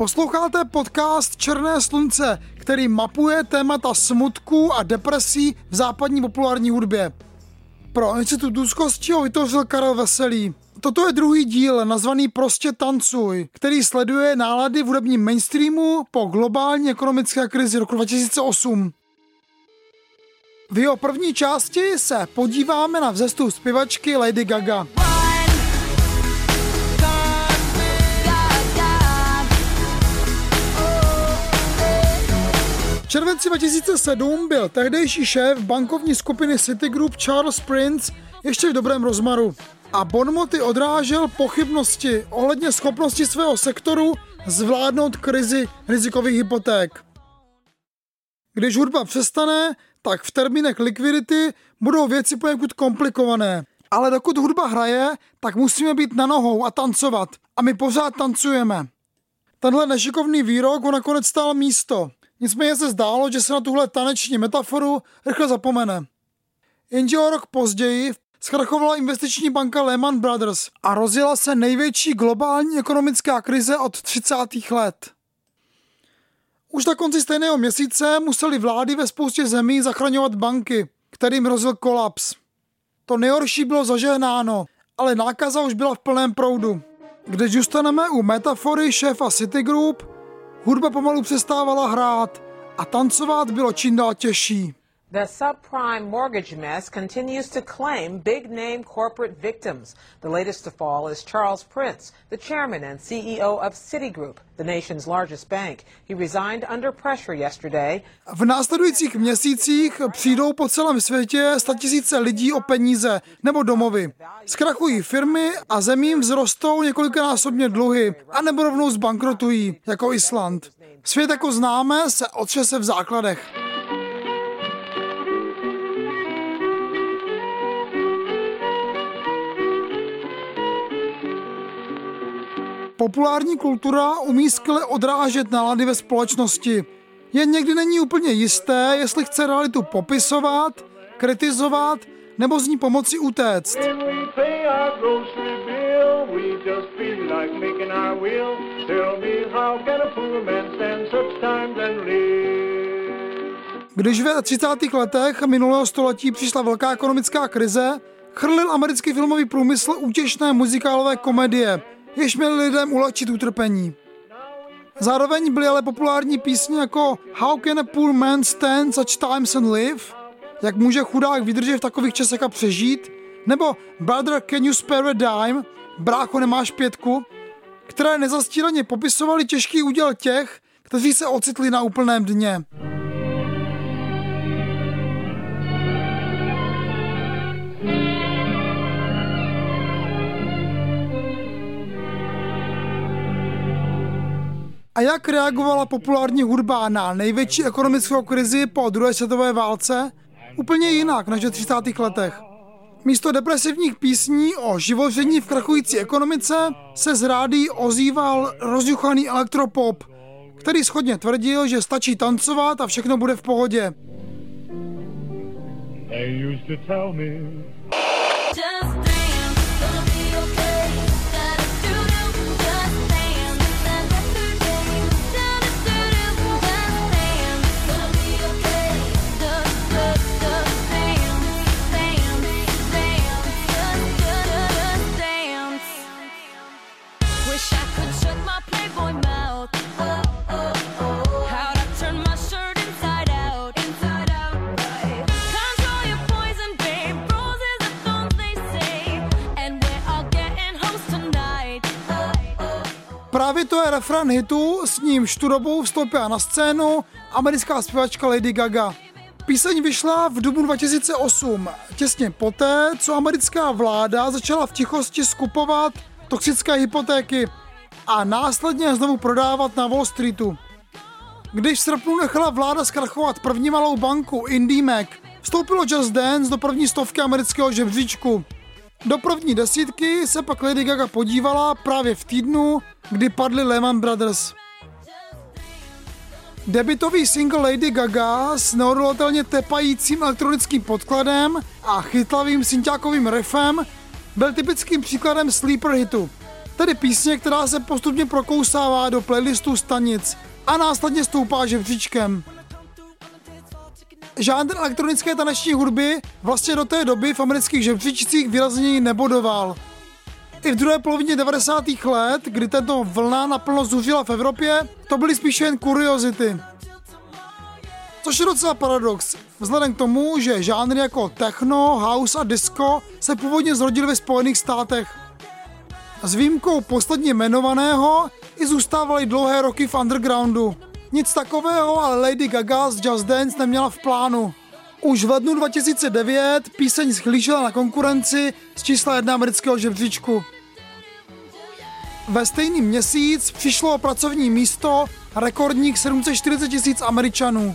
Posloucháte podcast Černé slunce, který mapuje témata smutku a depresí v západní populární hudbě. Pro Institut úzkosti ho vytvořil Karel Veselý. Toto je druhý díl, nazvaný Prostě tancuj, který sleduje nálady v hudebním mainstreamu po globální ekonomické krizi roku 2008. V jeho první části se podíváme na vzestup zpěvačky Lady Gaga. červenci 2007 byl tehdejší šéf bankovní skupiny Citigroup Charles Prince ještě v dobrém rozmaru. A Bonmoty odrážel pochybnosti ohledně schopnosti svého sektoru zvládnout krizi rizikových hypoték. Když hudba přestane, tak v termínech likvidity budou věci poněkud komplikované. Ale dokud hudba hraje, tak musíme být na nohou a tancovat. A my pořád tancujeme. Tenhle nešikovný výrok ho nakonec stál místo. Nicméně se zdálo, že se na tuhle taneční metaforu rychle zapomene. Jenže o rok později zkrachovala investiční banka Lehman Brothers a rozjela se největší globální ekonomická krize od 30. let. Už na konci stejného měsíce museli vlády ve spoustě zemí zachraňovat banky, kterým hrozil kolaps. To nejhorší bylo zažehnáno, ale nákaza už byla v plném proudu. Když zůstaneme u metafory šéfa Citigroup, Hudba pomalu přestávala hrát a tancovat bylo čím dál těžší. The subprime mortgage mess continues to claim big name corporate victims. The latest to fall is Charles Prince, the chairman and CEO of Citigroup, the nation's largest bank. He resigned under pressure yesterday. V následujících měsících přijdou po celém světě statisíce lidí o peníze nebo domovy. Zkrachují firmy a zemím vzrostou několikanásobně dluhy a nebo rovnou zbankrotují, jako Island. Svět jako známe se otřese v základech. Populární kultura umí skvěle odrážet nálady ve společnosti. Jen někdy není úplně jisté, jestli chce realitu popisovat, kritizovat nebo z ní pomoci utéct. Když ve 30. letech minulého století přišla velká ekonomická krize, chrlil americký filmový průmysl útěšné muzikálové komedie, jež měli lidem ulehčit utrpení. Zároveň byly ale populární písně jako How can a poor man stand such times and live? Jak může chudák vydržet v takových časech a přežít? Nebo Brother, can you spare a dime? Brácho, nemáš pětku? Které nezastíraně popisovaly těžký úděl těch, kteří se ocitli na úplném dně. A jak reagovala populární hudba na největší ekonomickou krizi po druhé světové válce? Úplně jinak než v 30. letech. Místo depresivních písní o živoření v krachující ekonomice se z rádí ozýval rozjuchaný elektropop, který schodně tvrdil, že stačí tancovat a všechno bude v pohodě. They used to tell me. Právě to je refren hitu, s ním študobou vstoupila na scénu americká zpěvačka Lady Gaga. Píseň vyšla v dubnu 2008, těsně poté, co americká vláda začala v tichosti skupovat toxické hypotéky a následně znovu prodávat na Wall Streetu. Když v srpnu nechala vláda zkrachovat první malou banku IndyMac, vstoupilo Just Dance do první stovky amerického žebříčku. Do první desítky se pak Lady Gaga podívala právě v týdnu, kdy padly Lehman Brothers. Debitový single Lady Gaga s neodolatelně tepajícím elektronickým podkladem a chytlavým synťákovým riffem byl typickým příkladem sleeper hitu, tedy písně, která se postupně prokousává do playlistu stanic a následně stoupá žebříčkem. Žádný elektronické taneční hudby vlastně do té doby v amerických žebříčcích výrazněji nebodoval. I v druhé polovině 90. let, kdy tento vlna naplno zuřila v Evropě, to byly spíše jen kuriozity. Což je docela paradox, vzhledem k tomu, že žánry jako techno, house a disco se původně zrodily ve Spojených státech. S výjimkou posledně jmenovaného i zůstávaly dlouhé roky v undergroundu. Nic takového ale Lady Gaga z Just Dance neměla v plánu. Už v lednu 2009 píseň schlížela na konkurenci z čísla jedna amerického žebříčku. Ve stejný měsíc přišlo o pracovní místo rekordních 740 tisíc Američanů.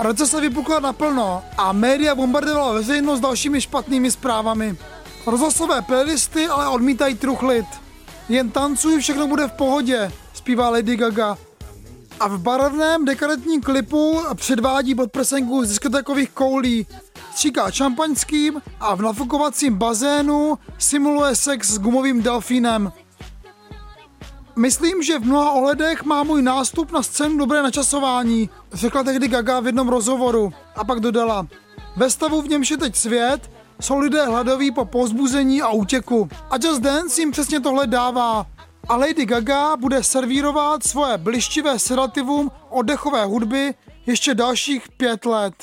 Recese vypukla naplno a média bombardovala veřejnost dalšími špatnými zprávami. Rozhlasové playlisty ale odmítají truchlit. Jen tancuj, všechno bude v pohodě, zpívá Lady Gaga. A v barevném dekadentním klipu předvádí podprsenku z diskotékových koulí. Stříká šampaňským a v nafukovacím bazénu simuluje sex s gumovým delfínem. Myslím, že v mnoha ohledech má můj nástup na scénu dobré načasování, řekla tehdy Gaga v jednom rozhovoru a pak dodala. Ve stavu, v němž je teď svět, jsou lidé hladoví po pozbuzení a útěku. A Just Dance jim přesně tohle dává. A Lady Gaga bude servírovat svoje blištivé sedativum oddechové hudby ještě dalších pět let.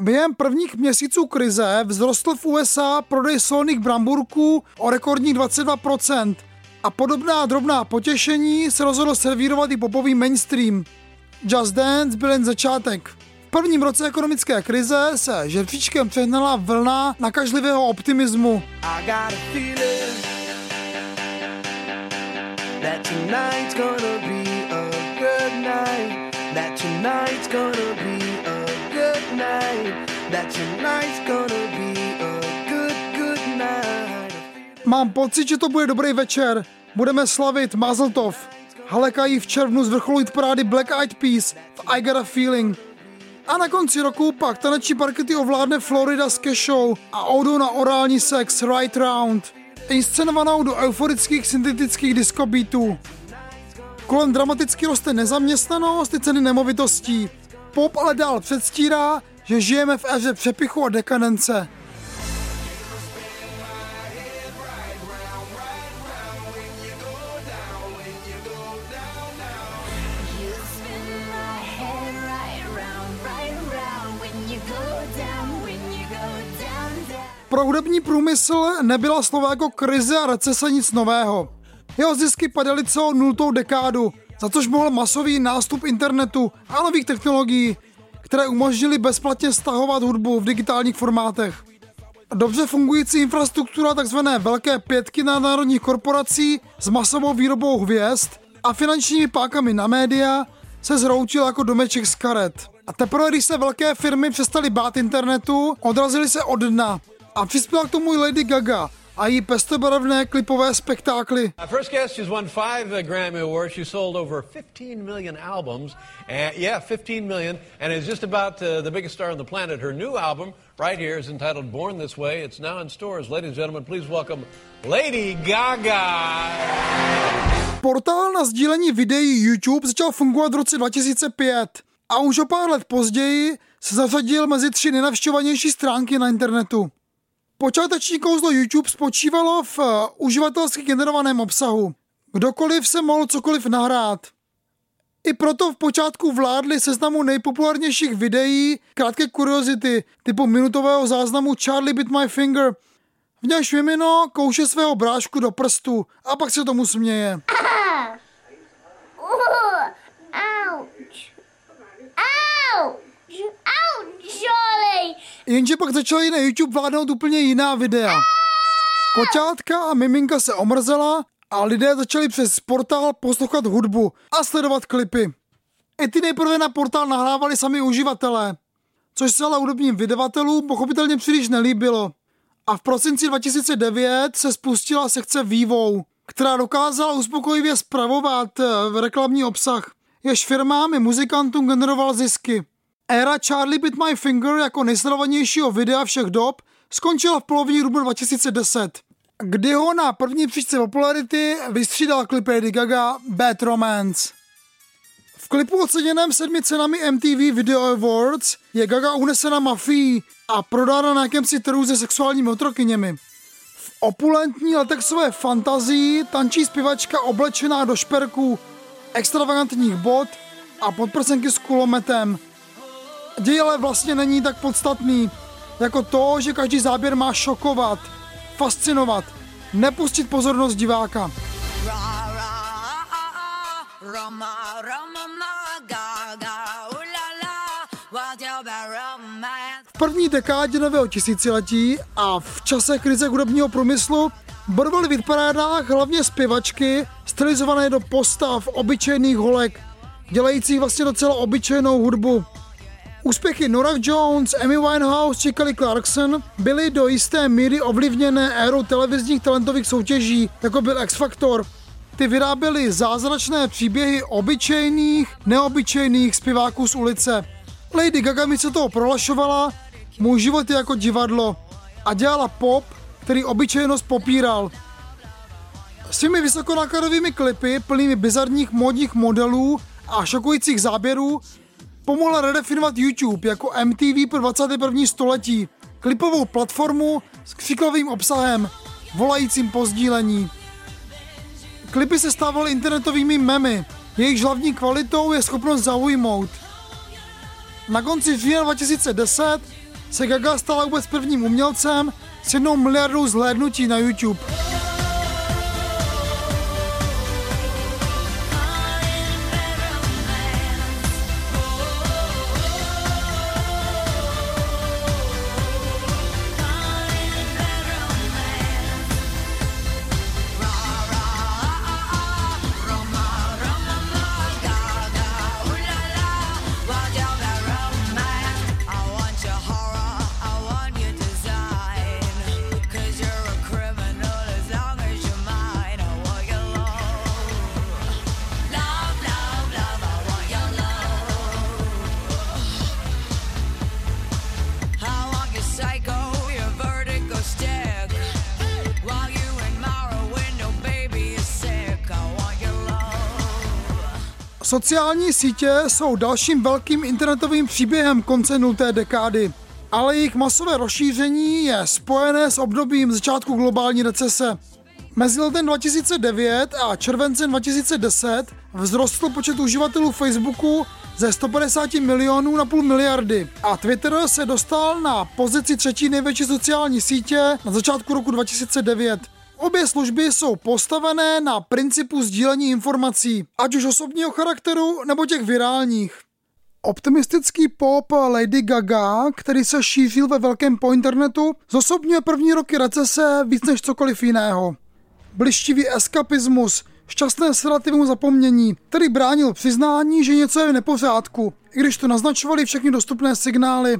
Během prvních měsíců krize vzrostl v USA prodej solných bramburků o rekordních 22% a podobná drobná potěšení se rozhodl servírovat i popový mainstream. Just Dance byl jen začátek. V prvním roce ekonomické krize se žebříčkem přehnala vlna nakažlivého optimismu. Mám pocit, že to bude dobrý večer. Budeme slavit Mazeltov. Halekají v červnu z vrcholu parády Black Eyed Peas v I Got a Feeling. A na konci roku pak taneční parkety ovládne Florida s Show a odu na orální sex Right Round, inscenovanou do euforických syntetických disco beatů. Kolem dramaticky roste nezaměstnanost i ceny nemovitostí. Pop ale dál předstírá, že žijeme v éře přepichu a dekadence. Hudební průmysl nebyla slova jako krize a recese nic nového. Jeho zisky padaly celou nultou dekádu, za což mohl masový nástup internetu a nových technologií, které umožnily bezplatně stahovat hudbu v digitálních formátech. Dobře fungující infrastruktura tzv. velké pětky národních korporací s masovou výrobou hvězd a finančními pákami na média se zroutil jako domeček z karet. A teprve, když se velké firmy přestaly bát internetu, odrazily se od dna a přispěla k tomu i Lady Gaga a její pestobarevné klipové spektákly. First guest, she's won five uh, Grammy Awards. She sold over 15 million albums. And, yeah, 15 million. And is just about uh, the biggest star on the planet. Her new album, right here, is entitled Born This Way. It's now in stores. Ladies and gentlemen, please welcome Lady Gaga. Portál na sdílení videí YouTube začal fungovat v roce 2005 a už o pár let později se zařadil mezi tři nejnavštěvovanější stránky na internetu. Počáteční kouzlo YouTube spočívalo v uh, uživatelsky generovaném obsahu. Kdokoliv se mohl cokoliv nahrát. I proto v počátku vládly seznamu nejpopulárnějších videí krátké kuriozity typu minutového záznamu Charlie Bit My Finger. V němž mimino kouše svého brášku do prstu a pak se tomu směje. Jenže pak začaly na YouTube vládnout úplně jiná videa. Koťátka a miminka se omrzela a lidé začali přes portál poslouchat hudbu a sledovat klipy. I ty nejprve na portál nahrávali sami uživatelé, což se ale hudebním vydavatelům pochopitelně příliš nelíbilo. A v prosinci 2009 se spustila sekce vývou, která dokázala uspokojivě spravovat eh, reklamní obsah. jež firmám i muzikantům generoval zisky. Éra Charlie Bit My Finger jako nejsledovanějšího videa všech dob skončila v polovině dubna 2010, kdy ho na první příčce popularity vystřídal klip Lady Gaga Bad Romance. V klipu oceněném sedmi cenami MTV Video Awards je Gaga unesena mafií a prodána na jakémsi trhu se sexuálními otrokyněmi. V opulentní latexové fantazii tančí zpěvačka oblečená do šperků, extravagantních bot a podprsenky s kulometem. Děj ale vlastně není tak podstatný, jako to, že každý záběr má šokovat, fascinovat, nepustit pozornost diváka. V první dekádě nového tisíciletí a v čase krize hudebního průmyslu barvali v hitparádách hlavně zpěvačky stylizované do postav obyčejných holek, dělajících vlastně docela obyčejnou hudbu. Úspěchy Nora Jones, Amy Winehouse či Kelly Clarkson byly do jisté míry ovlivněné érou televizních talentových soutěží, jako byl X Factor. Ty vyráběly zázračné příběhy obyčejných, neobyčejných zpěváků z ulice. Lady Gaga mi se toho prolašovala, můj život je jako divadlo a dělala pop, který obyčejnost popíral. Svými vysokonákladovými klipy, plnými bizarních módních modelů a šokujících záběrů, pomohla redefinovat YouTube jako MTV pro 21. století, klipovou platformu s křiklovým obsahem, volajícím po sdílení. Klipy se stávaly internetovými memy, jejich hlavní kvalitou je schopnost zaujmout. Na konci října 2010 se Gaga stala vůbec prvním umělcem s jednou miliardou zhlédnutí na YouTube. Sociální sítě jsou dalším velkým internetovým příběhem konce nulté dekády, ale jejich masové rozšíření je spojené s obdobím začátku globální recese. Mezi letem 2009 a červencem 2010 vzrostl počet uživatelů Facebooku ze 150 milionů na půl miliardy a Twitter se dostal na pozici třetí největší sociální sítě na začátku roku 2009. Obě služby jsou postavené na principu sdílení informací, ať už osobního charakteru nebo těch virálních. Optimistický pop Lady Gaga, který se šířil ve velkém po internetu, zosobňuje první roky recese víc než cokoliv jiného. Blištivý eskapismus, šťastné selektivnímu zapomnění, který bránil přiznání, že něco je v nepořádku, i když to naznačovali všechny dostupné signály.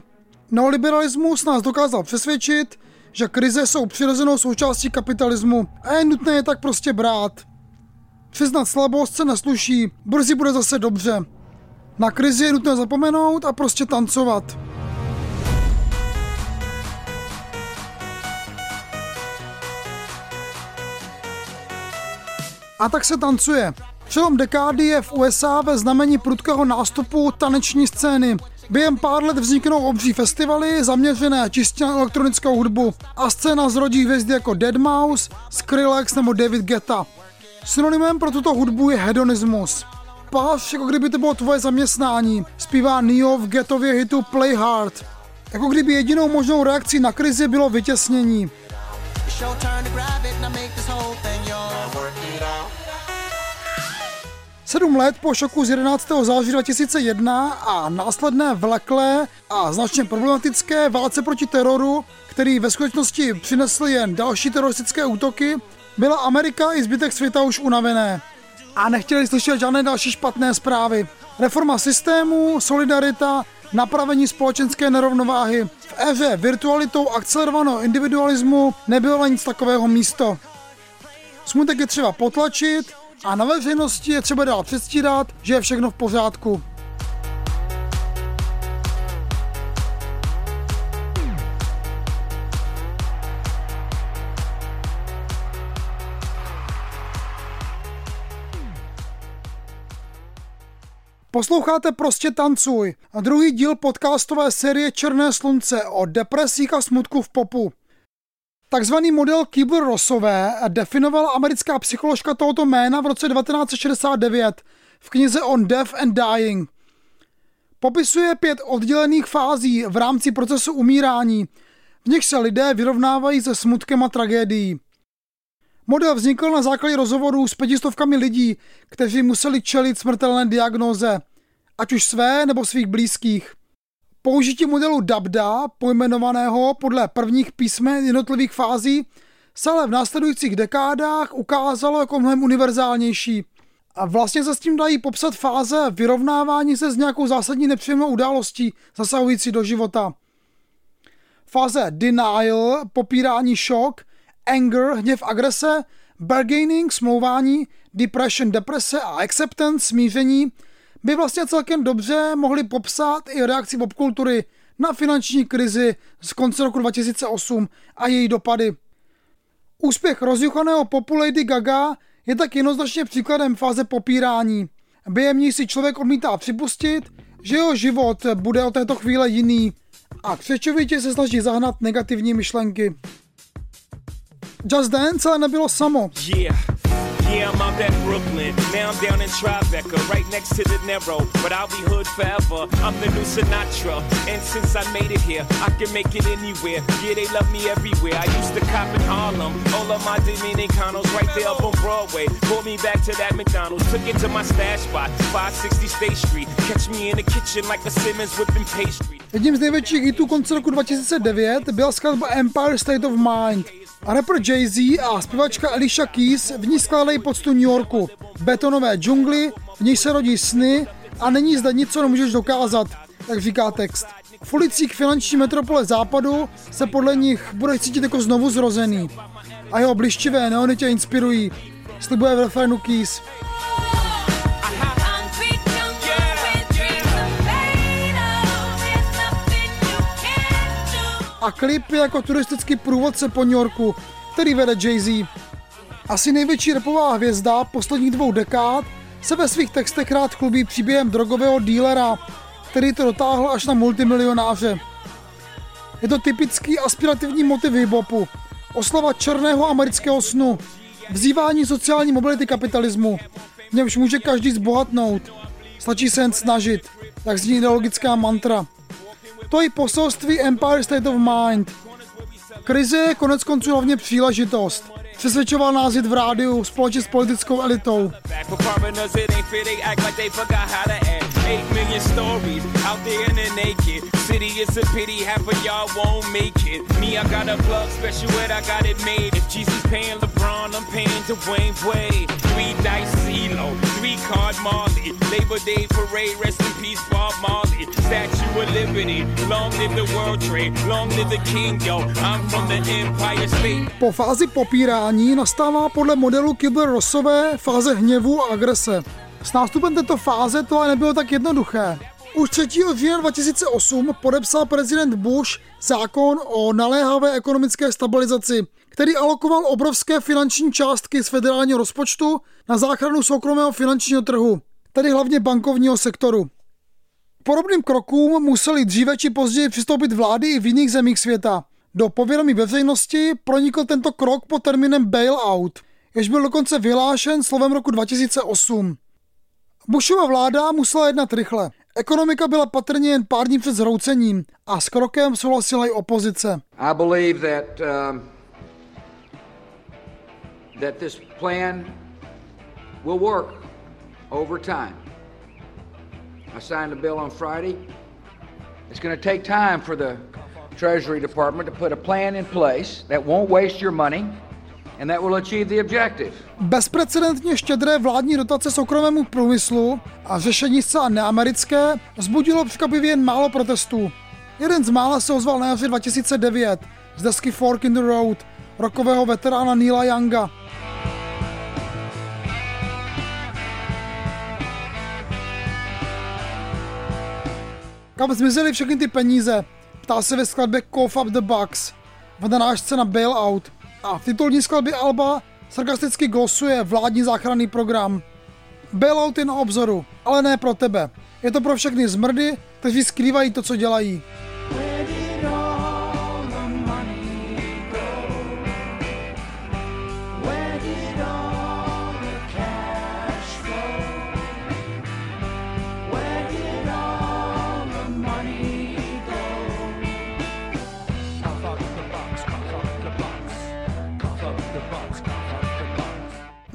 Neoliberalismus nás dokázal přesvědčit, že krize jsou přirozenou součástí kapitalismu a je nutné je tak prostě brát. Přiznat slabost se nesluší, brzy bude zase dobře. Na krizi je nutné zapomenout a prostě tancovat. A tak se tancuje. Přelom dekády je v USA ve znamení prudkého nástupu taneční scény, Během pár let vzniknou obří festivaly zaměřené čistě na elektronickou hudbu a scéna zrodí hvězdy jako Deadmau5, Skrillex nebo David Guetta. Synonymem pro tuto hudbu je hedonismus. Páš, jako kdyby to bylo tvoje zaměstnání, zpívá Neo v Gettově hitu Play Hard. Jako kdyby jedinou možnou reakcí na krizi bylo vytěsnění. Sedm let po šoku z 11. září 2001 a následné vleklé a značně problematické válce proti teroru, který ve skutečnosti přinesl jen další teroristické útoky, byla Amerika i zbytek světa už unavené. A nechtěli slyšet žádné další špatné zprávy. Reforma systému, solidarita, napravení společenské nerovnováhy. V éře virtualitou akcelerovaného individualismu nebylo nic takového místo. Smutek je třeba potlačit, a na veřejnosti je třeba dál předstírat, že je všechno v pořádku. Posloucháte Prostě tancuj, druhý díl podcastové série Černé slunce o depresích a smutku v popu. Takzvaný model Kubler-Rossové definovala americká psycholožka tohoto jména v roce 1969 v knize On Death and Dying. Popisuje pět oddělených fází v rámci procesu umírání, v nich se lidé vyrovnávají se smutkem a tragédií. Model vznikl na základě rozhovorů s pětistovkami lidí, kteří museli čelit smrtelné diagnóze, ať už své nebo svých blízkých. Použití modelu DABDA, pojmenovaného podle prvních písmen jednotlivých fází, se ale v následujících dekádách ukázalo jako mnohem univerzálnější. A vlastně se s tím dají popsat fáze vyrovnávání se s nějakou zásadní nepříjemnou událostí zasahující do života. Fáze denial, popírání šok, anger, hněv, agrese, bargaining, smlouvání, depression, deprese a acceptance, smíření, by vlastně celkem dobře mohli popsat i reakci popkultury na finanční krizi z konce roku 2008 a její dopady. Úspěch rozjuchaného popu Lady Gaga je tak jednoznačně příkladem fáze popírání. Během ní si člověk odmítá připustit, že jeho život bude od této chvíle jiný a křečovitě se snaží zahnat negativní myšlenky. Just Dance ale nebylo samo. Yeah. Yeah, I'm at Brooklyn. Now I'm down in Tribeca, right next to the Narrow. But I'll be hood forever. I'm the new Sinatra. And since I made it here, I can make it anywhere. Yeah, they love me everywhere. I used to cop in Harlem. All of my Dominicanos right there up on Broadway. Pulled me back to that McDonald's. Took it to my stash spot, 560 State Street. Catch me in the kitchen like a Simmons whipping pastry. Jedním z největších hitů konce roku 2009 byla skladba Empire State of Mind. A rapper Jay-Z a zpěvačka Alicia Keys v ní skládají poctu New Yorku. Betonové džungly, v níž se rodí sny a není zde nic, co nemůžeš dokázat, jak říká text. V ulicích finanční metropole západu se podle nich bude cítit jako znovu zrozený. A jeho blištivé neony tě inspirují, slibuje v refrénu Keys. A klip je jako turistický průvodce po New Yorku, který vede Jay-Z. Asi největší repová hvězda posledních dvou dekád se ve svých textech rád chlubí příběhem drogového dílera, který to dotáhl až na multimilionáře. Je to typický aspirativní motiv hiphopu, oslava černého amerického snu, vzývání sociální mobility kapitalismu, v němž může každý zbohatnout. Stačí se jen snažit, jak zní ideologická mantra. To je poselství Empire State of Mind. Krize je konec konců hlavně příležitost. Přesvědčoval nás jít v rádiu společně s politickou elitou. Eight million stories out there in the naked city. It's a pity half of y'all won't make it. Me, I got a plug special ed, I got it made. If Jesus paying LeBron, I'm paying Dwayne Wade. Three dice CeeLo, three card Marley. Labor Day parade, rest in peace Bob Marley. Statue of Liberty, long live the World Trade, long live the King, yo. I'm from the Empire State. Po fázi popírání nastává podle modelu Kubler-Rossové fáze hněvu a agrese. S nástupem této fáze to ale nebylo tak jednoduché. Už 3. října 2008 podepsal prezident Bush zákon o naléhavé ekonomické stabilizaci, který alokoval obrovské finanční částky z federálního rozpočtu na záchranu soukromého finančního trhu, tedy hlavně bankovního sektoru. Podobným krokům museli dříve či později přistoupit vlády i v jiných zemích světa. Do povědomí veřejnosti pronikl tento krok pod termínem bailout, jež byl dokonce vyhlášen slovem roku 2008. Bushova vláda musela jednat rychle. Ekonomika byla patrně jen pár dní před zhroucením a s krokem souhlasila i opozice. I believe that, um, that this plan will work over time. I signed a bill on Friday. It's going to take time for the Treasury Department to put a plan in place that won't waste your money Bezprecedentně štědré vládní dotace soukromému průmyslu a řešení zcela neamerické vzbudilo překvapivě jen málo protestů. Jeden z mála se ozval na jaře 2009 z desky Fork in the Road rokového veterána Nila Younga. Kam zmizely všechny ty peníze? Ptá se ve skladbě Cough Up the Bucks v narážce na Bailout – a v titulní skladbě Alba sarkasticky glosuje vládní záchranný program. Bailout je na obzoru, ale ne pro tebe. Je to pro všechny zmrdy, kteří skrývají to, co dělají.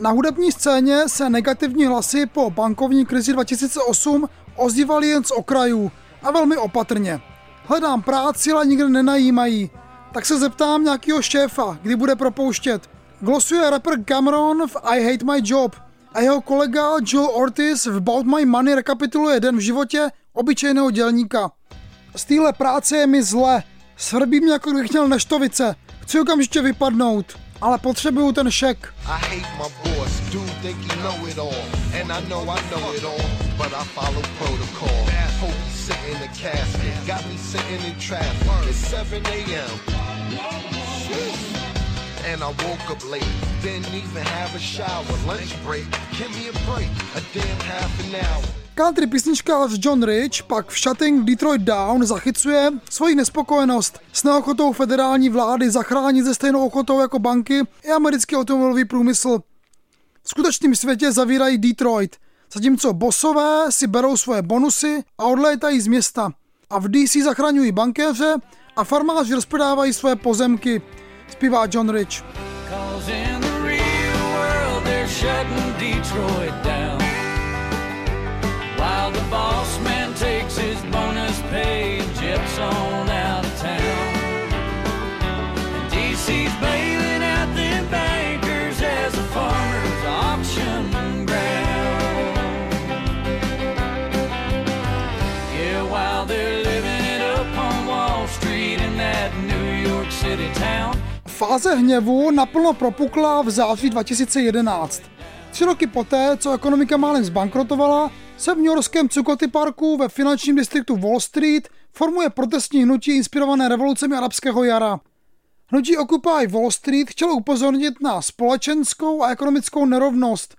Na hudební scéně se negativní hlasy po bankovní krizi 2008 ozývaly jen z okrajů a velmi opatrně. Hledám práci, ale nikde nenajímají. Tak se zeptám nějakého šéfa, kdy bude propouštět. Glosuje rapper Cameron v I Hate My Job a jeho kolega Joel Ortiz v About My Money rekapituluje den v životě obyčejného dělníka. Z téhle práce je mi zle. Svrbí mě, jako kdybych měl neštovice. Chci okamžitě vypadnout ale potřebuju ten šek. and I woke up late. Didn't even have a shower. Lunch break, give me a break, a damn half an hour. Country písničkář John Rich pak v Shutting Detroit Down zachycuje svoji nespokojenost s neochotou federální vlády zachránit ze stejnou ochotou jako banky i americký automobilový průmysl. V skutečném světě zavírají Detroit, zatímco bosové si berou svoje bonusy a odlétají z města. A v DC zachraňují bankéře a farmáři rozprodávají svoje pozemky, zpívá John Rich. Detroit down. Fáze hněvu naplno propukla v září 2011. Tři roky poté, co ekonomika málem zbankrotovala, se v New Yorkském Cukoti parku ve finančním distriktu Wall Street formuje protestní hnutí inspirované revolucemi arabského jara. Hnutí Occupy Wall Street chtělo upozornit na společenskou a ekonomickou nerovnost,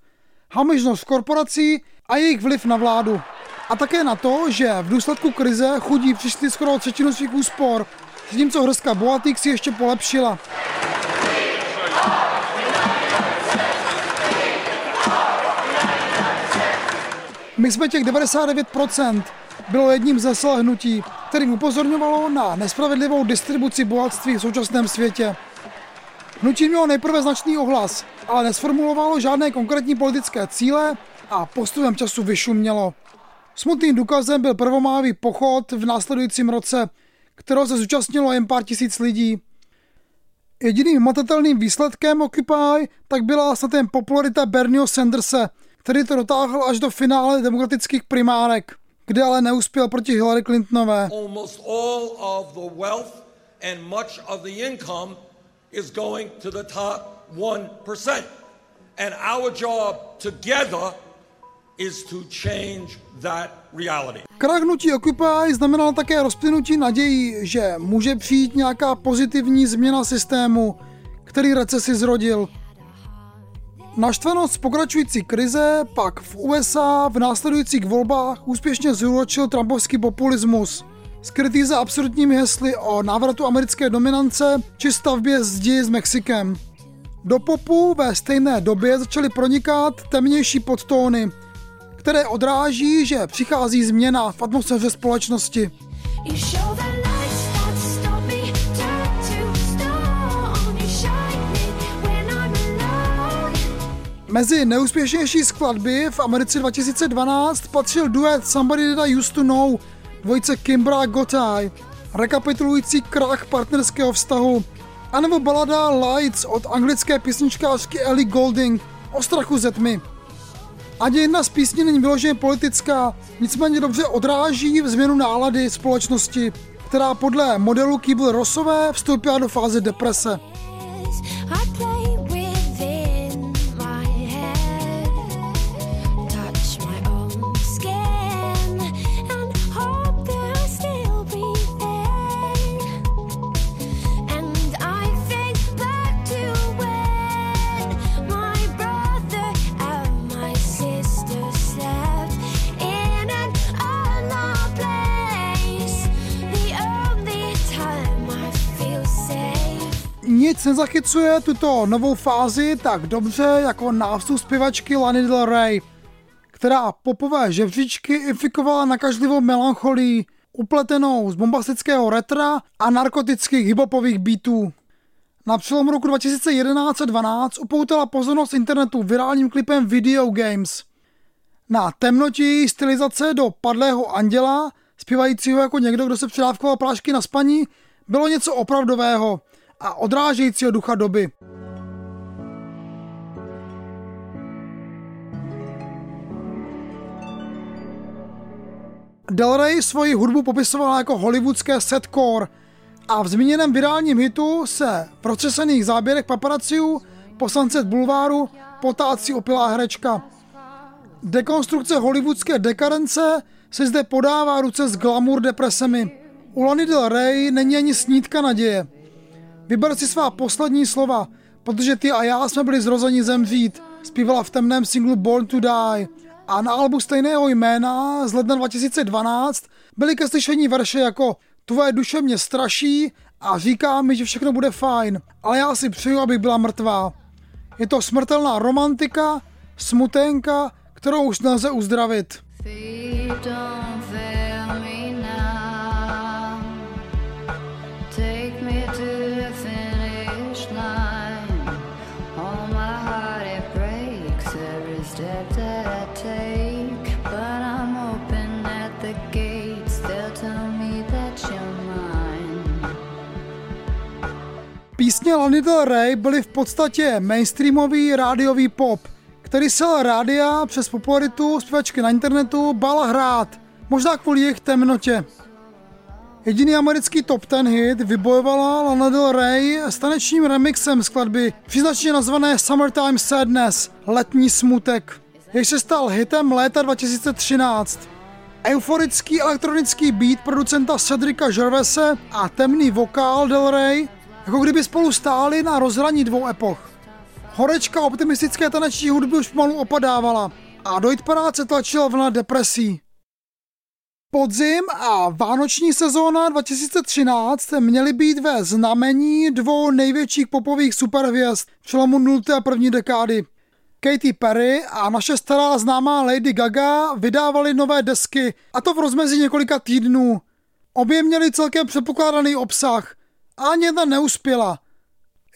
hamižnost korporací a jejich vliv na vládu. A také na to, že v důsledku krize chudí přišli skoro třetinu svých úspor, zatímco hrstka bohatých si ještě polepšila. My jsme těch 99% bylo jedním ze sil kterým upozorňovalo na nespravedlivou distribuci bohatství v současném světě. Hnutí mělo nejprve značný ohlas, ale nesformulovalo žádné konkrétní politické cíle a postupem času vyšumělo. Smutným důkazem byl prvomávý pochod v následujícím roce, kterého se zúčastnilo jen pár tisíc lidí. Jediným matatelným výsledkem Occupy tak byla snad jen popularita Bernieho Sandersa, který to dotáhl až do finále demokratických primárek, kde ale neuspěl proti Hillary Clintonové. Almost all of the wealth and much of the income is going to the top 1%. And our job together is to change that reality. Krach hnutí Occupy znamenal také rozplynutí nadějí, že může přijít nějaká pozitivní změna systému, který recesi zrodil. Naštvanost z pokračující krize pak v USA v následujících volbách úspěšně zúročil trumpovský populismus, skrytý za absurdními hesly o návratu americké dominance či stavbě zdi s Mexikem. Do popu ve stejné době začaly pronikat temnější podtóny, které odráží, že přichází změna v atmosféře společnosti. Mezi neúspěšnější skladby v Americe 2012 patřil duet Somebody That I Used To Know dvojice Kimbra Gotai, rekapitulující krach partnerského vztahu, anebo balada Lights od anglické písničkářky Ellie Golding o strachu ze tmy. Ani jedna z písní není vyloženě politická, nicméně dobře odráží v změnu nálady společnosti, která podle modelu Kýbl Rosové vstoupila do fáze deprese. Nic nezachycuje tuto novou fázi tak dobře jako nástup zpěvačky Lany Del Rey, která popové žebříčky infikovala nakažlivou melancholii, upletenou z bombastického retra a narkotických hibopových beatů. Na přelomu roku 2011 a 2012 upoutala pozornost internetu virálním klipem Video Games. Na temnotí stylizace do padlého anděla, zpívajícího jako někdo, kdo se přidávkoval prášky na spaní, bylo něco opravdového a odrážejícího ducha doby. Del Rey svoji hudbu popisovala jako hollywoodské setcore a v zmíněném virálním hitu se v procesených záběrech paparaciů poslance bulváru potácí opilá herečka. Dekonstrukce hollywoodské dekadence se zde podává ruce s glamour depresemi. U Lany Del Rey není ani snídka naděje. Vyber si svá poslední slova, protože ty a já jsme byli zrozeni zemřít, zpívala v temném singlu Born to Die. A na albu stejného jména z ledna 2012 byly ke slyšení verše jako Tvoje duše mě straší a říká mi, že všechno bude fajn, ale já si přeju, abych byla mrtvá. Je to smrtelná romantika, smuténka, kterou už nelze uzdravit. Písně Lany Del Rey byly v podstatě mainstreamový rádiový pop, který se rádia přes popularitu zpěvačky na internetu bála hrát, možná kvůli jejich temnotě. Jediný americký top ten hit vybojovala Lana Del Rey s tanečním remixem skladby příznačně nazvané Summertime Sadness, letní smutek, jež se stal hitem léta 2013. Euforický elektronický beat producenta Cedrika Gervese a temný vokál Del Rey jako kdyby spolu stáli na rozhraní dvou epoch. Horečka optimistické taneční hudby už pomalu opadávala a do hitparáce tlačila vlna depresí. Podzim a vánoční sezóna 2013 měly být ve znamení dvou největších popových superhvězd přelomu 0. a první dekády. Katy Perry a naše stará známá Lady Gaga vydávali nové desky, a to v rozmezí několika týdnů. Obě měly celkem předpokládaný obsah – ani jedna neuspěla.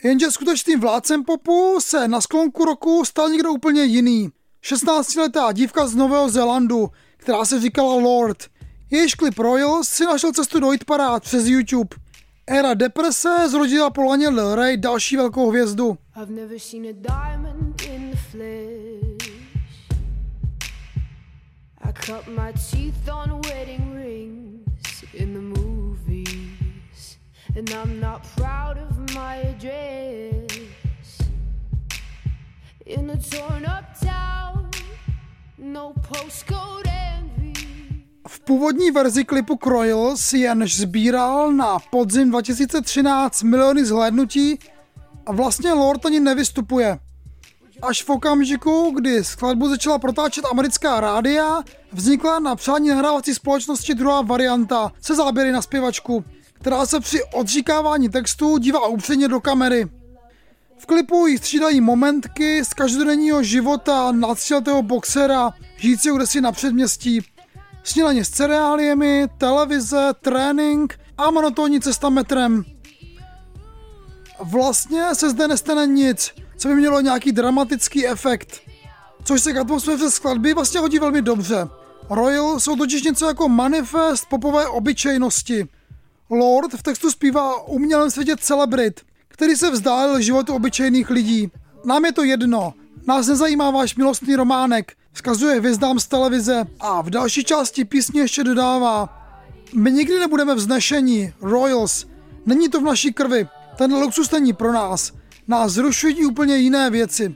Jenže skutečným vládcem popu se na sklonku roku stal někdo úplně jiný. 16-letá dívka z Nového Zélandu, která se říkala Lord. Jejíž klip Royal si našel cestu do hitparád přes YouTube. Éra deprese zrodila po Laně Del další velkou hvězdu. I cut my teeth on wedding rings in the And I'm not proud of my address. In a torn up town No postcode v původní verzi klipu Croils jenž sbíral na podzim 2013 miliony zhlédnutí a vlastně Lord ani nevystupuje. Až v okamžiku, kdy skladbu začala protáčet americká rádia, vznikla na přání nahrávací společnosti druhá varianta se záběry na zpěvačku která se při odříkávání textu dívá upřeně do kamery. V klipu jí střídají momentky z každodenního života nadstřeltého boxera, žijícího kdesi na předměstí. Snídaně s cereáliemi, televize, trénink a monotónní cesta metrem. Vlastně se zde nestane nic, co by mělo nějaký dramatický efekt. Což se k atmosféře skladby vlastně hodí velmi dobře. Royal jsou totiž něco jako manifest popové obyčejnosti – Lord v textu zpívá o umělém světě celebrit, který se vzdálil životu obyčejných lidí. Nám je to jedno, nás nezajímá váš milostný románek, vzkazuje hvězdám z televize. A v další části písně ještě dodává My nikdy nebudeme vznešení, Royals, není to v naší krvi, ten luxus není pro nás, nás zrušují úplně jiné věci.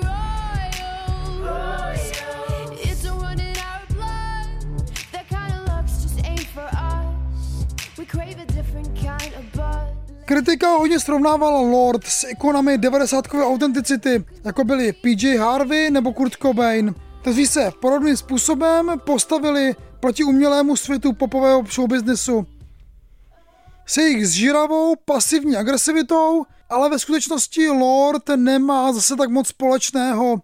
Kritika hodně srovnávala Lord s ikonami 90 autenticity, jako byli PJ Harvey nebo Kurt Cobain, kteří se podobným způsobem postavili proti umělému světu popového showbiznesu. S jejich zžíravou, pasivní agresivitou, ale ve skutečnosti Lord nemá zase tak moc společného.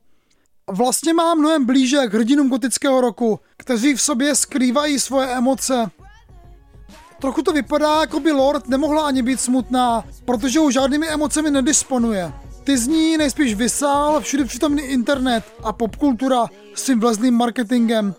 Vlastně má mnohem blíže k hrdinům gotického roku, kteří v sobě skrývají svoje emoce. Trochu to vypadá, jako by Lord nemohla ani být smutná, protože už žádnými emocemi nedisponuje. Ty z ní nejspíš vysál všude přítomný internet a popkultura s tím vlezným marketingem.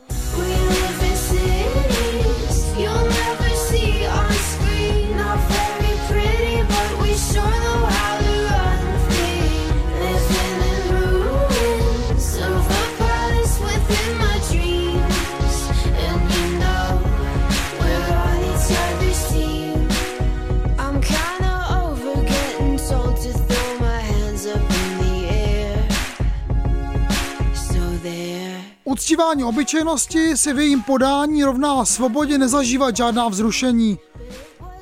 Uctívání obyčejnosti si v jejím podání rovná svobodě nezažívat žádná vzrušení,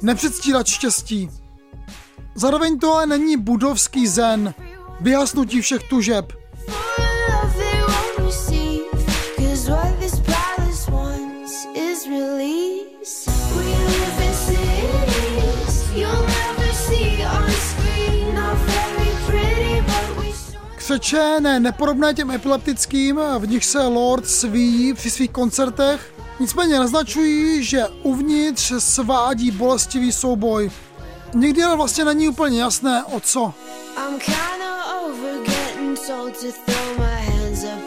nepředstírat štěstí. Zároveň to ale není budovský zen, vyhasnutí všech tužeb. Křeče, ne nepodobné těm epileptickým, v nich se Lord svíjí při svých koncertech, nicméně naznačují, že uvnitř svádí bolestivý souboj. Nikdy ale vlastně není úplně jasné, o co. I'm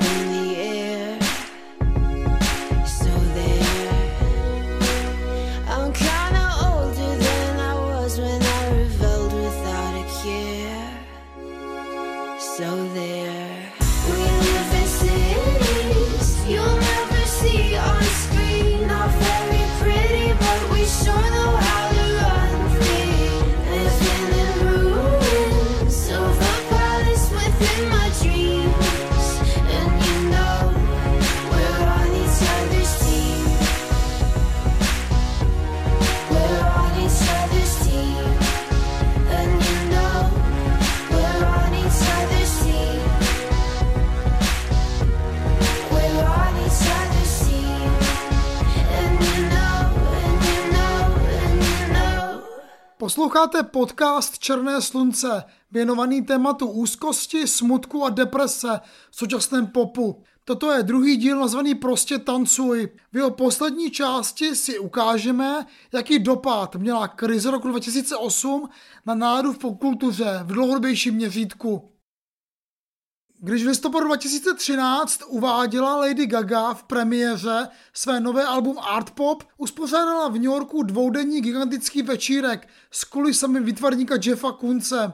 Posloucháte podcast Černé slunce, věnovaný tématu úzkosti, smutku a deprese v současném popu. Toto je druhý díl nazvaný Prostě tancuj. V jeho poslední části si ukážeme, jaký dopad měla krize roku 2008 na náladu v popkultuře v dlouhodobějším měřítku. Když v listopadu 2013 uváděla Lady Gaga v premiéře své nové album Art Pop, uspořádala v New Yorku dvoudenní gigantický večírek s kulisami výtvarníka Jeffa Kunce.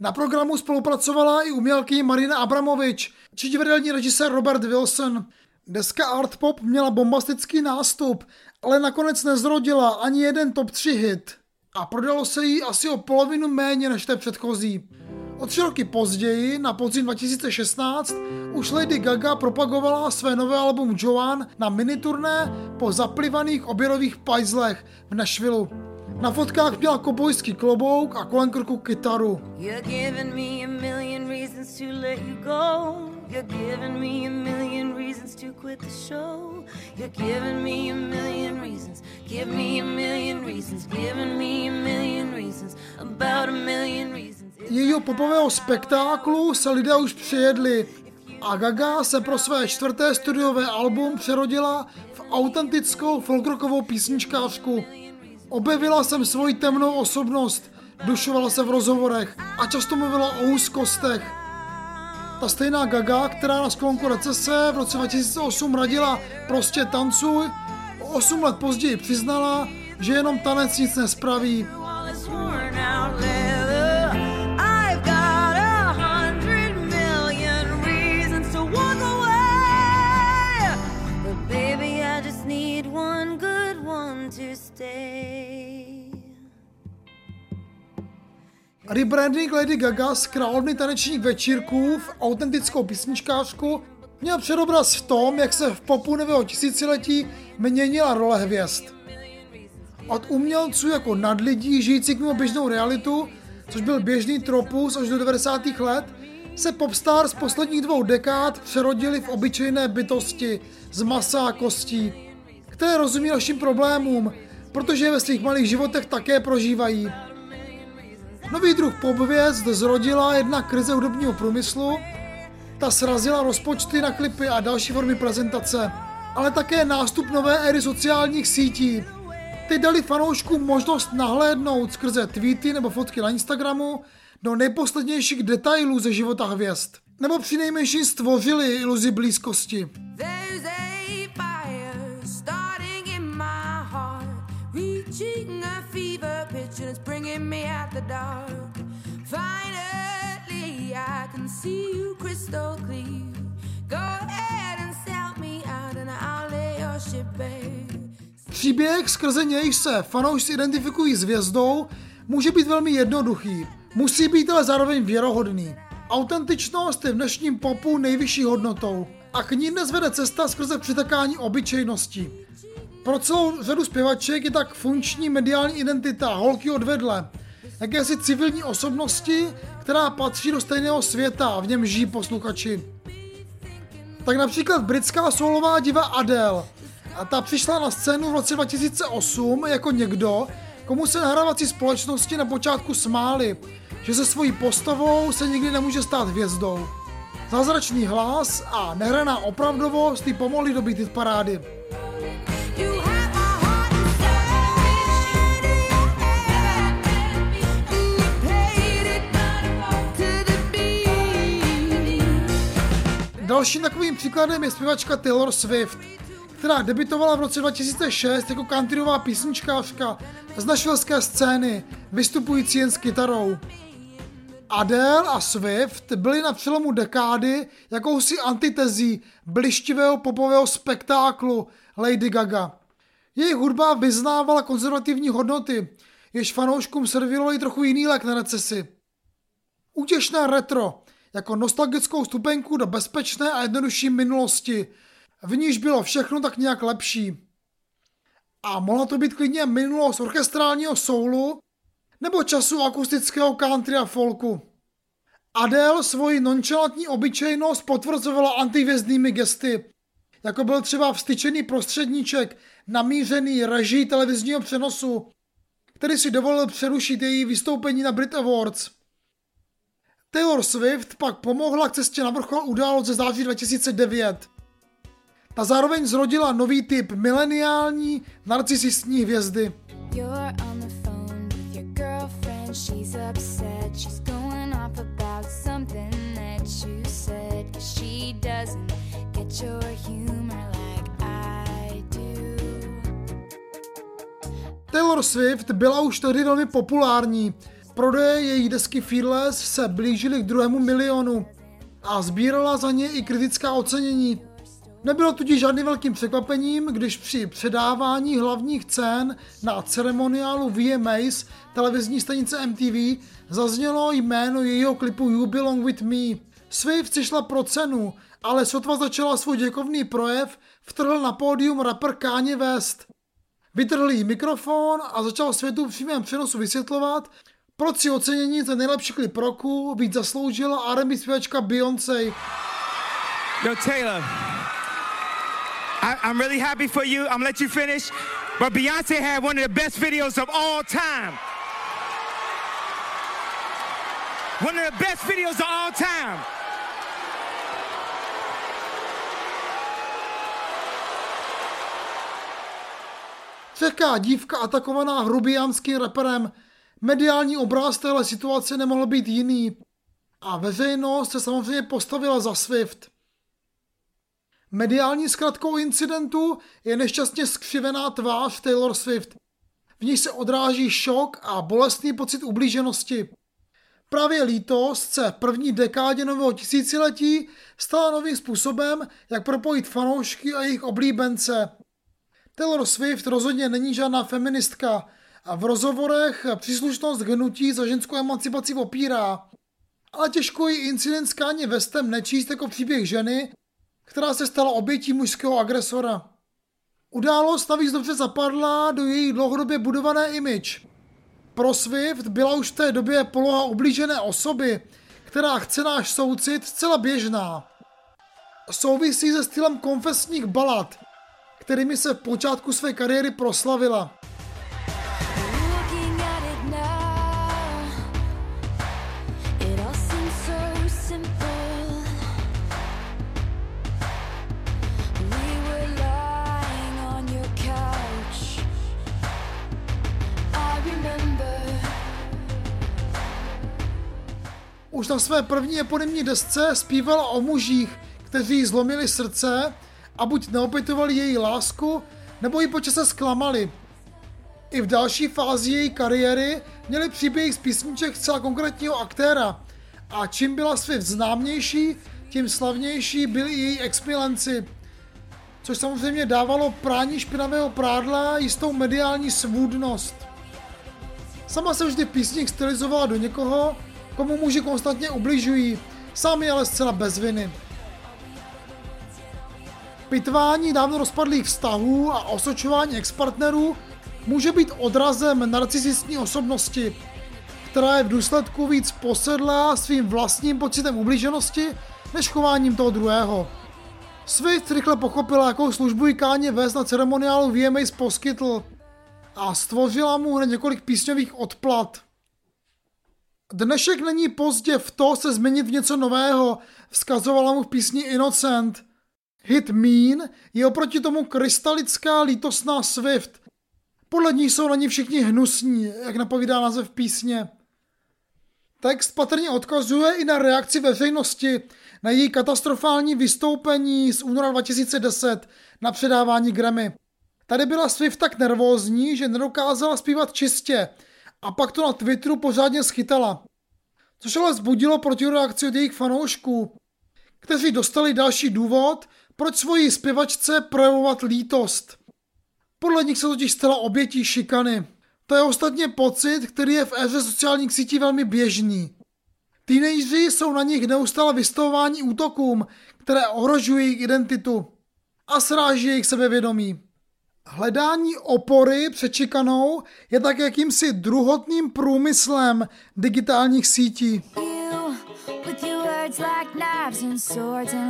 Na programu spolupracovala i umělkyně Marina Abramovič či divadelní režisér Robert Wilson. Deska Art Pop měla bombastický nástup, ale nakonec nezrodila ani jeden top 3 hit a prodalo se jí asi o polovinu méně než té předchozí. O tři roky později, na podzim 2016, už Lady Gaga propagovala své nové album Joan na miniturné po zaplivaných oběrových pajzlech v Nashville. Na fotkách měla kobojský klobouk a kolem krku kytaru. You're giving me a million reasons to quit the show. You're giving me a million reasons. Give me a million reasons. Giving me a million reasons. About a million jejího popového spektáklu se lidé už přijedli a Gaga se pro své čtvrté studiové album přerodila v autentickou folkrokovou písničkářku. Objevila jsem svoji temnou osobnost, dušovala se v rozhovorech a často mluvila o úzkostech. Ta stejná Gaga, která na sklonku recese v roce 2008 radila prostě tancuj, o 8 let později přiznala, že jenom tanec nic nespraví. Rebranding Lady Gaga z královny tanečních večírků v autentickou písničkářku měl předobraz v tom, jak se v popu nového tisíciletí měnila role hvězd. Od umělců jako nadlidí žijících mimo běžnou realitu, což byl běžný tropus až do 90. let, se popstar z posledních dvou dekád přerodili v obyčejné bytosti z masa a kostí, které rozumí našim problémům, protože je ve svých malých životech také prožívají. Nový druh popvězd zrodila jedna krize hudebního průmyslu, ta srazila rozpočty na klipy a další formy prezentace, ale také nástup nové éry sociálních sítí. Ty dali fanouškům možnost nahlédnout skrze tweety nebo fotky na Instagramu do nejposlednějších detailů ze života hvězd. Nebo přinejmenším stvořili iluzi blízkosti. Finally, I can see you crystal clear. Go ahead and sell me out and I'll lay your ship bare. Příběh, skrze něj se fanoušci identifikují s hvězdou, může být velmi jednoduchý. Musí být ale zároveň věrohodný. Autentičnost je v dnešním popu nejvyšší hodnotou a k ní dnes vede cesta skrze přitakání obyčejnosti. Pro celou řadu zpěvaček je tak funkční mediální identita holky odvedle, jakési civilní osobnosti, která patří do stejného světa a v něm žijí posluchači. Tak například britská solová diva Adele. A ta přišla na scénu v roce 2008 jako někdo, komu se nahrávací společnosti na počátku smáli, že se svojí postavou se nikdy nemůže stát hvězdou. Zázračný hlas a nehraná opravdovost jí pomohly dobít parády. Dalším takovým příkladem je zpěvačka Taylor Swift, která debitovala v roce 2006 jako countryová písničkářka z našvilské scény, vystupující jen s kytarou. Adele a Swift byly na přelomu dekády jakousi antitezí blištivého popového spektáklu Lady Gaga. Jejich hudba vyznávala konzervativní hodnoty, jež fanouškům servírovali trochu jiný lék na recesi. Útěšné retro, jako nostalgickou stupenku do bezpečné a jednodušší minulosti, v níž bylo všechno tak nějak lepší. A mohla to být klidně minulost orchestrálního soulu nebo času akustického country a folku. Adele svoji nonchalantní obyčejnost potvrzovala antivězdnými gesty, jako byl třeba vstyčený prostředníček namířený režii televizního přenosu, který si dovolil přerušit její vystoupení na Brit Awards. Taylor Swift pak pomohla k cestě na vrchol událost ze září 2009. Ta zároveň zrodila nový typ mileniální narcisistní hvězdy. Taylor Swift byla už tehdy velmi populární. Prodeje její desky Fearless se blížily k druhému milionu a sbírala za ně i kritická ocenění. Nebylo tudíž žádným velkým překvapením, když při předávání hlavních cen na ceremoniálu VMAs televizní stanice MTV zaznělo jméno jejího klipu You Belong With Me. Swift si šla pro cenu, ale sotva začala svůj děkovný projev, vtrhl na pódium rapper Kanye West. Vytrhl jí mikrofon a začal světu v přímém přenosu vysvětlovat, proč si ocenění za nejlepší klip roku víc zasloužila R&B zpěvačka Beyoncé. Yo Taylor, I, I'm really happy for you. I'm let you finish. But Beyonce had one of the best videos of all time. One of the best videos of all time. Česká dívka atakovaná hrubiánským reperem. Mediální obraz téhle situace nemohl být jiný. A veřejnost se samozřejmě postavila za Swift. Mediální zkratkou incidentu je nešťastně skřivená tvář Taylor Swift. V ní se odráží šok a bolestný pocit ublíženosti. Právě lítost se první dekádě nového tisíciletí stala novým způsobem, jak propojit fanoušky a jejich oblíbence. Taylor Swift rozhodně není žádná feministka a v rozhovorech příslušnost k hnutí za ženskou emancipaci opírá. Ale těžko ji incident s Kanye Westem nečíst jako příběh ženy, která se stala obětí mužského agresora. Událost navíc dobře zapadla do její dlouhodobě budované image. Pro Swift byla už v té době poloha oblížené osoby, která chce náš soucit, zcela běžná. Souvisí se stylem konfesních balad, kterými se v počátku své kariéry proslavila. Už na své první eponymní desce zpívala o mužích, kteří zlomili srdce a buď neopětovali její lásku, nebo ji počase zklamali. I v další fázi její kariéry měli příběhy z písniček zcela konkrétního aktéra a čím byla Swift známější, tím slavnější byli její exmilenci, což samozřejmě dávalo prání špinavého prádla jistou mediální svůdnost. Sama se vždy v písních stylizovala do někoho, komu muži konstantně ubližují, sami ale zcela bez viny. Pitvání dávno rozpadlých vztahů a osočování expartnerů může být odrazem narcisistní osobnosti, která je v důsledku víc posedlá svým vlastním pocitem ublíženosti než chováním toho druhého. Swift rychle pochopila, jakou službu jí Káně West na ceremoniálu VMAs poskytl a stvořila mu hned několik písňových odplat. Dnešek není pozdě v to se změnit v něco nového, vzkazovala mu v písni Innocent. Hit Mean je oproti tomu krystalická lítosná Swift. Podle ní jsou na ní všichni hnusní, jak napovídá název písně. Text patrně odkazuje i na reakci veřejnosti na její katastrofální vystoupení z února 2010 na předávání Grammy. Tady byla Swift tak nervózní, že nedokázala zpívat čistě a pak to na Twitteru pořádně schytala. Což ale zbudilo protireakci od jejich fanoušků, kteří dostali další důvod, proč svoji zpěvačce projevovat lítost. Podle nich se totiž stala obětí šikany. To je ostatně pocit, který je v éře sociálních sítí velmi běžný. Teenageři jsou na nich neustále vystavováni útokům, které ohrožují jejich identitu a sráží jejich sebevědomí. Hledání opory před šikanou je tak jakýmsi druhotným průmyslem digitálních sítí. like knives and swords and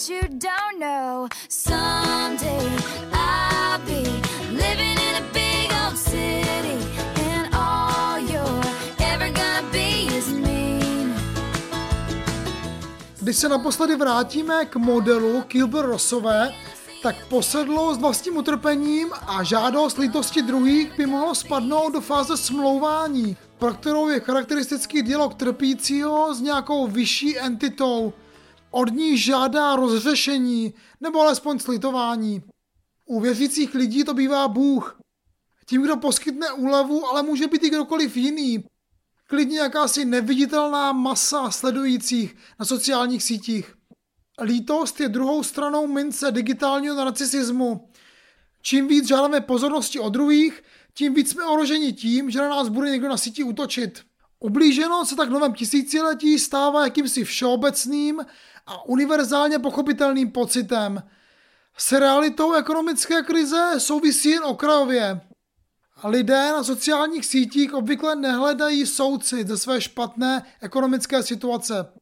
what you don't know. Someday I'll be living in a big old city, and all you're ever gonna be is mean. Když se naposledy vrátíme k modelu Kilber Rossové, tak posedlo s vlastním utrpením a žádost lítosti druhých by mohlo spadnout do fáze smlouvání, pro kterou je charakteristický dialog trpícího s nějakou vyšší entitou. Od ní žádá rozřešení nebo alespoň slitování. U věřících lidí to bývá Bůh. Tím, kdo poskytne úlevu, ale může být i kdokoliv jiný. Klidně jakási neviditelná masa sledujících na sociálních sítích. Lítost je druhou stranou mince digitálního narcisismu. Čím víc žádáme pozornosti od druhých, tím víc jsme ohroženi tím, že na nás bude někdo na síti útočit. Ublíženo se tak v novém tisíciletí stává jakýmsi všeobecným a univerzálně pochopitelným pocitem. S realitou ekonomické krize souvisí jen okrajově. Lidé na sociálních sítích obvykle nehledají soucit ze své špatné ekonomické situace.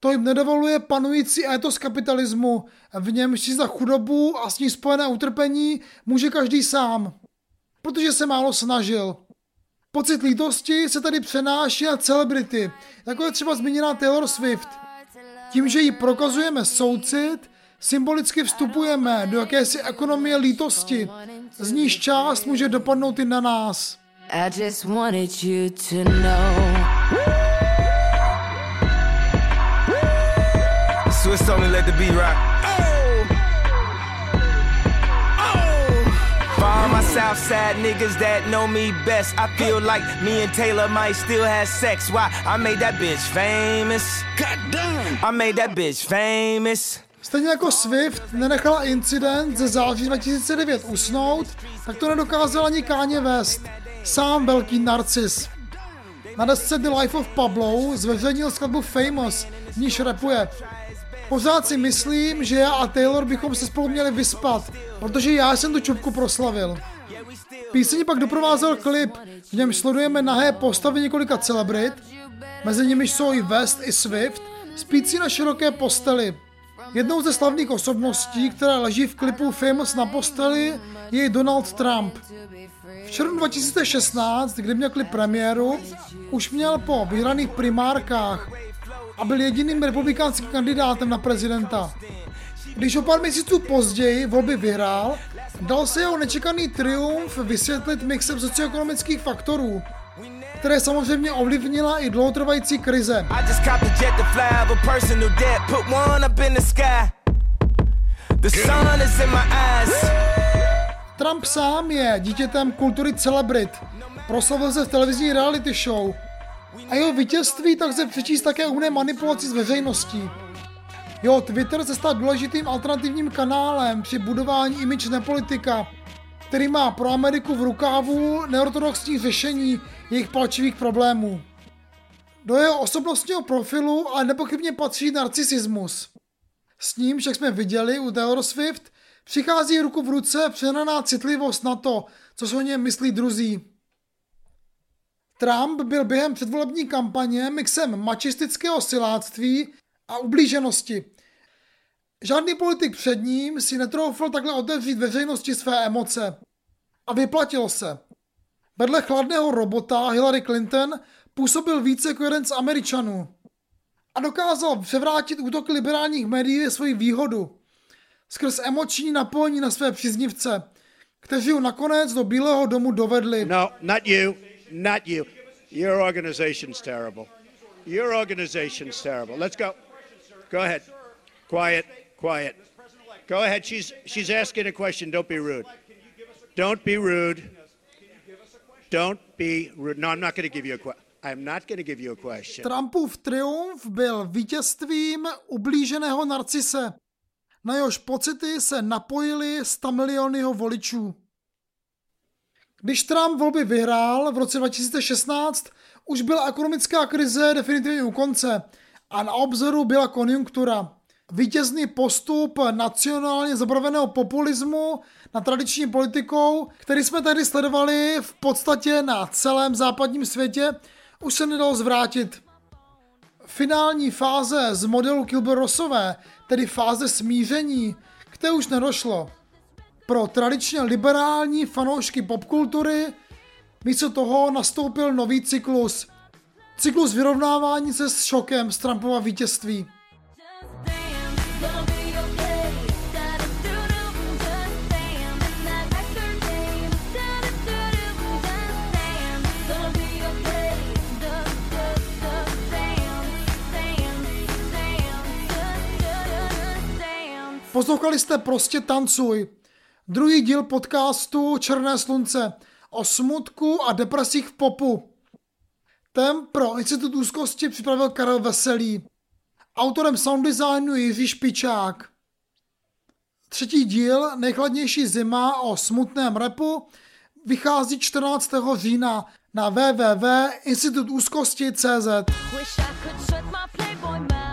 To jim nedovoluje panující étos kapitalismu, v němž si za chudobu a s ní spojené utrpení může každý sám, protože se málo snažil. Pocit lítosti se tady přenáší na celebrity, jako je třeba zmíněná Taylor Swift. Tím, že jí prokazujeme soucit, symbolicky vstupujeme do jakési ekonomie lítosti, z níž část může dopadnout i na nás. I just wanted you to know. Swiss only let the beat rock. Southside niggas that know me best. I feel like me and Taylor might still have sex. Why? I made that bitch famous. God damn. I made that bitch famous. Stejně jako Swift nenechala incident ze září 2009 usnout, tak to nedokázal ani Kanye West, sám velký narcis. Na desce The Life of Pablo zveřejnil skladbu Famous, v níž rapuje. Pořád si myslím, že já a Taylor bychom se spolu měli vyspat, protože já jsem tu čupku proslavil. Píseň pak doprovázel klip, v něm sledujeme nahé postavy několika celebrit, mezi nimi jsou i West i Swift, spící na široké posteli. Jednou ze slavných osobností, která leží v klipu Famous na posteli, je Donald Trump. V červnu 2016, kdy měl klip premiéru, už měl po vyhraných primárkách a byl jediným republikánským kandidátem na prezidenta. Když o pár měsíců později volby vyhrál, dal se jeho nečekaný triumf vysvětlit mixem socioekonomických faktorů, které samozřejmě ovlivnila i dlouhotrvající krize. Trump sám je dítětem kultury celebrit. Proslavil se v televizní reality show. A jeho vítězství tak se přečíst také umné manipulaci s veřejností. Jeho Twitter se stal důležitým alternativním kanálem při budování image nepolitika, který má pro Ameriku v rukávu neortodoxních řešení jejich palčivých problémů. Do jeho osobnostního profilu ale nepochybně patří narcisismus. S ním, jak jsme viděli u Taylor Swift, přichází ruku v ruce přehnaná citlivost na to, co se o něm myslí druzí. Trump byl během předvolební kampaně mixem mačistického siláctví a ublíženosti. Žádný politik před ním si netroufl takhle otevřít veřejnosti své emoce. A vyplatilo se. Vedle chladného robota Hillary Clinton působil více jako jeden z Američanů a dokázal převrátit útok liberálních médií ve svoji výhodu skrz emoční napojení na své příznivce, kteří ho nakonec do Bílého domu dovedli. No, not you, not you. Your organization's terrible. Your organization's terrible. Let's go. Go ahead. Quiet, quiet. Go ahead. She's she's asking a question. Don't be rude. Don't be rude. Don't be rude. No, I'm not going to give you a question. I'm not going to give you a question. Trumpův triumf byl vítězstvím ublíženého narcise. Na jehož pocity se napojili 100 miliony jeho voličů. Když Trump volby vyhrál v roce 2016, už byla ekonomická krize definitivně u konce a na obzoru byla konjunktura. Vítězný postup nacionálně zabraveného populismu na tradiční politikou, který jsme tady sledovali v podstatě na celém západním světě, už se nedalo zvrátit. Finální fáze z modelu Kilber Rossové, tedy fáze smíření, které už nedošlo. Pro tradičně liberální fanoušky popkultury místo toho nastoupil nový cyklus. Cyklus vyrovnávání se s šokem z Trumpova vítězství. Poslouchali jste Prostě tancuj, druhý díl podcastu Černé slunce o smutku a depresích v popu. Ten pro Institut úzkosti připravil Karel Veselý. Autorem sound designu je Jiří Špičák. Třetí díl, nejchladnější zima o smutném repu, vychází 14. října na www.institutúzkosti.cz. Wish I could shut my Playboy.